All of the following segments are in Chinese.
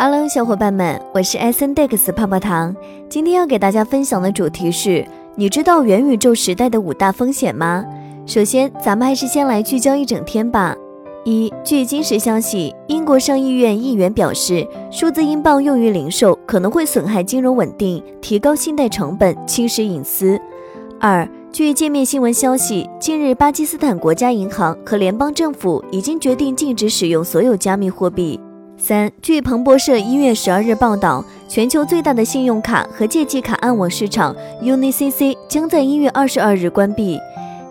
Hello，小伙伴们，我是 S N Dex 泡泡糖。今天要给大家分享的主题是：你知道元宇宙时代的五大风险吗？首先，咱们还是先来聚焦一整天吧。一，据今时消息，英国上议院议员表示，数字英镑用于零售可能会损害金融稳定，提高信贷成本，侵蚀隐私。二，据界面新闻消息，近日巴基斯坦国家银行和联邦政府已经决定禁止使用所有加密货币。三，据彭博社一月十二日报道，全球最大的信用卡和借记卡暗网市场 UniCC 将在一月二十二日关闭。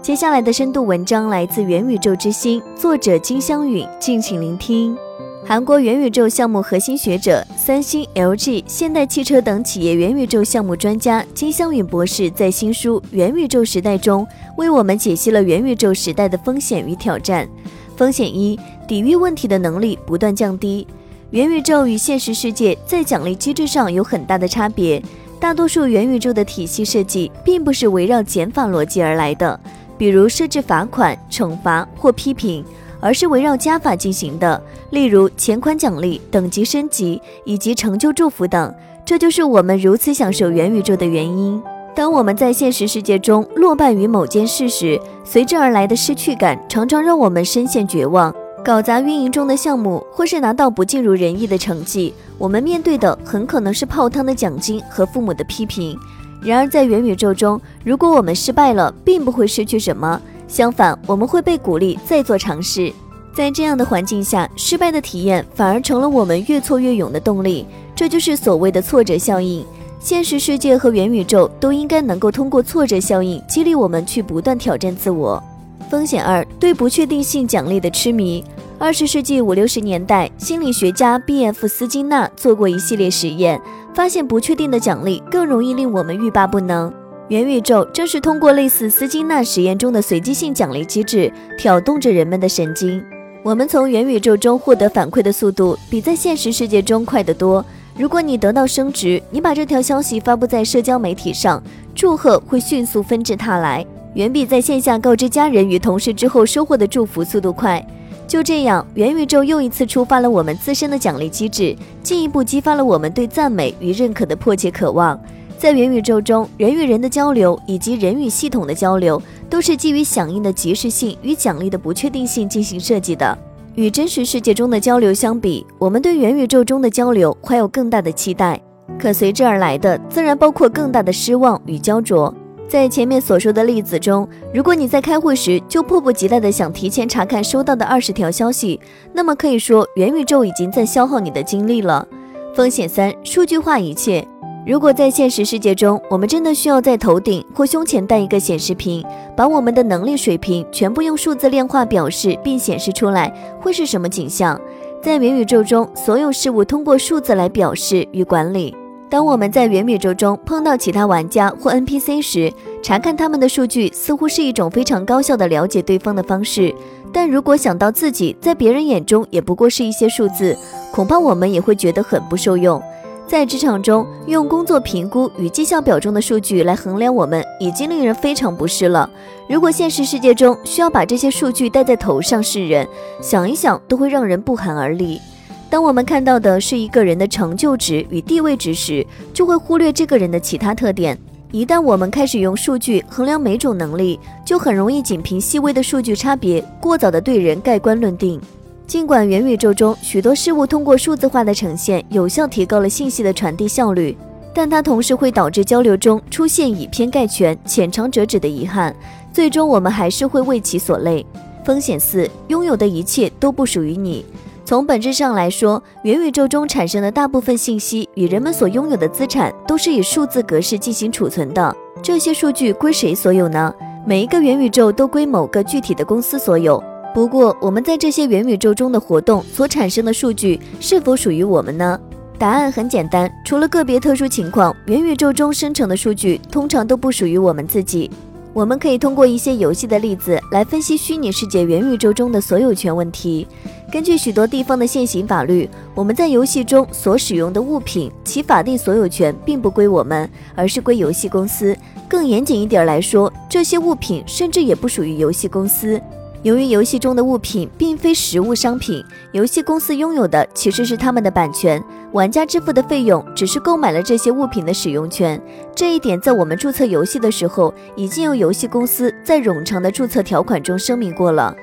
接下来的深度文章来自元宇宙之星，作者金香允，敬请聆听。韩国元宇宙项目核心学者、三星、LG、现代汽车等企业元宇宙项目专家金香允博士在新书《元宇宙时代》中，为我们解析了元宇宙时代的风险与挑战。风险一：抵御问题的能力不断降低。元宇宙与现实世界在奖励机制上有很大的差别。大多数元宇宙的体系设计并不是围绕减法逻辑而来的，比如设置罚款、惩罚或批评。而是围绕加法进行的，例如钱款奖励、等级升级以及成就祝福等。这就是我们如此享受元宇宙的原因。当我们在现实世界中落败于某件事时，随之而来的失去感常常让我们深陷绝望。搞砸运营中的项目，或是拿到不尽如人意的成绩，我们面对的很可能是泡汤的奖金和父母的批评。然而，在元宇宙中，如果我们失败了，并不会失去什么。相反，我们会被鼓励再做尝试。在这样的环境下，失败的体验反而成了我们越挫越勇的动力。这就是所谓的挫折效应。现实世界和元宇宙都应该能够通过挫折效应激励我们去不断挑战自我。风险二：对不确定性奖励的痴迷。二十世纪五六十年代，心理学家 B.F. 斯金纳做过一系列实验，发现不确定的奖励更容易令我们欲罢不能。元宇宙正是通过类似斯金纳实验中的随机性奖励机制，挑动着人们的神经。我们从元宇宙中获得反馈的速度比在现实世界中快得多。如果你得到升职，你把这条消息发布在社交媒体上，祝贺会迅速纷至沓来，远比在线下告知家人与同事之后收获的祝福速度快。就这样，元宇宙又一次触发了我们自身的奖励机制，进一步激发了我们对赞美与认可的迫切渴望。在元宇宙中，人与人的交流以及人与系统的交流，都是基于响应的及时性与奖励的不确定性进行设计的。与真实世界中的交流相比，我们对元宇宙中的交流怀有更大的期待，可随之而来的自然包括更大的失望与焦灼。在前面所说的例子中，如果你在开会时就迫不及待地想提前查看收到的二十条消息，那么可以说元宇宙已经在消耗你的精力了。风险三：数据化一切。如果在现实世界中，我们真的需要在头顶或胸前带一个显示屏，把我们的能力水平全部用数字量化表示并显示出来，会是什么景象？在元宇宙中，所有事物通过数字来表示与管理。当我们在元宇宙中碰到其他玩家或 NPC 时，查看他们的数据似乎是一种非常高效的了解对方的方式。但如果想到自己在别人眼中也不过是一些数字，恐怕我们也会觉得很不受用。在职场中，用工作评估与绩效表中的数据来衡量我们，已经令人非常不适了。如果现实世界中需要把这些数据戴在头上示人，想一想都会让人不寒而栗。当我们看到的是一个人的成就值与地位值时，就会忽略这个人的其他特点。一旦我们开始用数据衡量每种能力，就很容易仅凭细微的数据差别，过早的对人盖棺论定。尽管元宇宙中许多事物通过数字化的呈现，有效提高了信息的传递效率，但它同时会导致交流中出现以偏概全、浅尝辄止的遗憾，最终我们还是会为其所累。风险四：拥有的一切都不属于你。从本质上来说，元宇宙中产生的大部分信息与人们所拥有的资产都是以数字格式进行储存的。这些数据归谁所有呢？每一个元宇宙都归某个具体的公司所有。不过，我们在这些元宇宙中的活动所产生的数据是否属于我们呢？答案很简单，除了个别特殊情况，元宇宙中生成的数据通常都不属于我们自己。我们可以通过一些游戏的例子来分析虚拟世界元宇宙中的所有权问题。根据许多地方的现行法律，我们在游戏中所使用的物品，其法定所有权并不归我们，而是归游戏公司。更严谨一点来说，这些物品甚至也不属于游戏公司。由于游戏中的物品并非实物商品，游戏公司拥有的其实是他们的版权，玩家支付的费用只是购买了这些物品的使用权。这一点在我们注册游戏的时候，已经由游戏公司在冗长的注册条款中声明过了。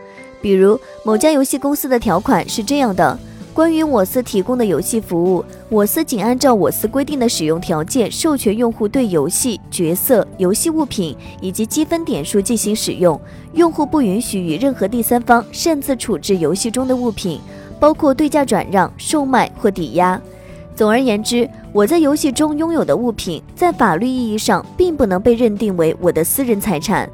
比如某家游戏公司的条款是这样的。关于我司提供的游戏服务，我司仅按照我司规定的使用条件授权用户对游戏角色、游戏物品以及积分点数进行使用。用户不允许与任何第三方擅自处置游戏中的物品，包括对价转让、售卖或抵押。总而言之，我在游戏中拥有的物品，在法律意义上并不能被认定为我的私人财产。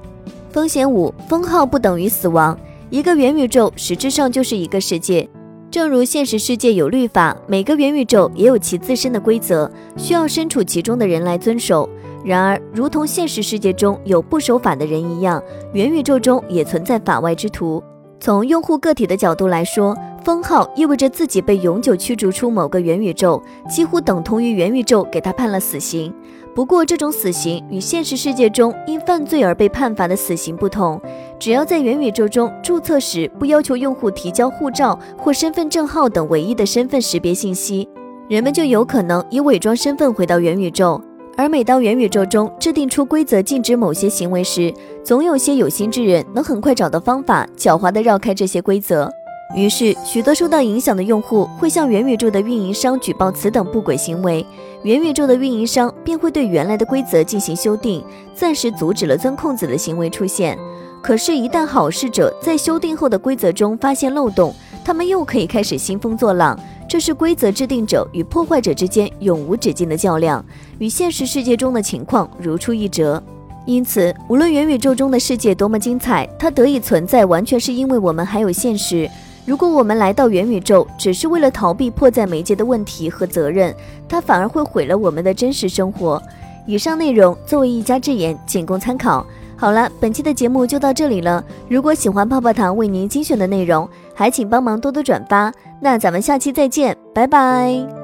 风险五：封号不等于死亡。一个元宇宙实质上就是一个世界。正如现实世界有律法，每个元宇宙也有其自身的规则，需要身处其中的人来遵守。然而，如同现实世界中有不守法的人一样，元宇宙中也存在法外之徒。从用户个体的角度来说，封号意味着自己被永久驱逐出某个元宇宙，几乎等同于元宇宙给他判了死刑。不过，这种死刑与现实世界中因犯罪而被判罚的死刑不同。只要在元宇宙中注册时不要求用户提交护照或身份证号等唯一的身份识别信息，人们就有可能以伪装身份回到元宇宙。而每当元宇宙中制定出规则禁止某些行为时，总有些有心之人能很快找到方法，狡猾地绕开这些规则。于是，许多受到影响的用户会向元宇宙的运营商举报此等不轨行为，元宇宙的运营商便会对原来的规则进行修订，暂时阻止了钻空子的行为出现。可是，一旦好事者在修订后的规则中发现漏洞，他们又可以开始兴风作浪。这是规则制定者与破坏者之间永无止境的较量，与现实世界中的情况如出一辙。因此，无论元宇宙中的世界多么精彩，它得以存在，完全是因为我们还有现实。如果我们来到元宇宙只是为了逃避迫在眉睫的问题和责任，它反而会毁了我们的真实生活。以上内容作为一家之言，仅供参考。好了，本期的节目就到这里了。如果喜欢泡泡糖为您精选的内容，还请帮忙多多转发。那咱们下期再见，拜拜。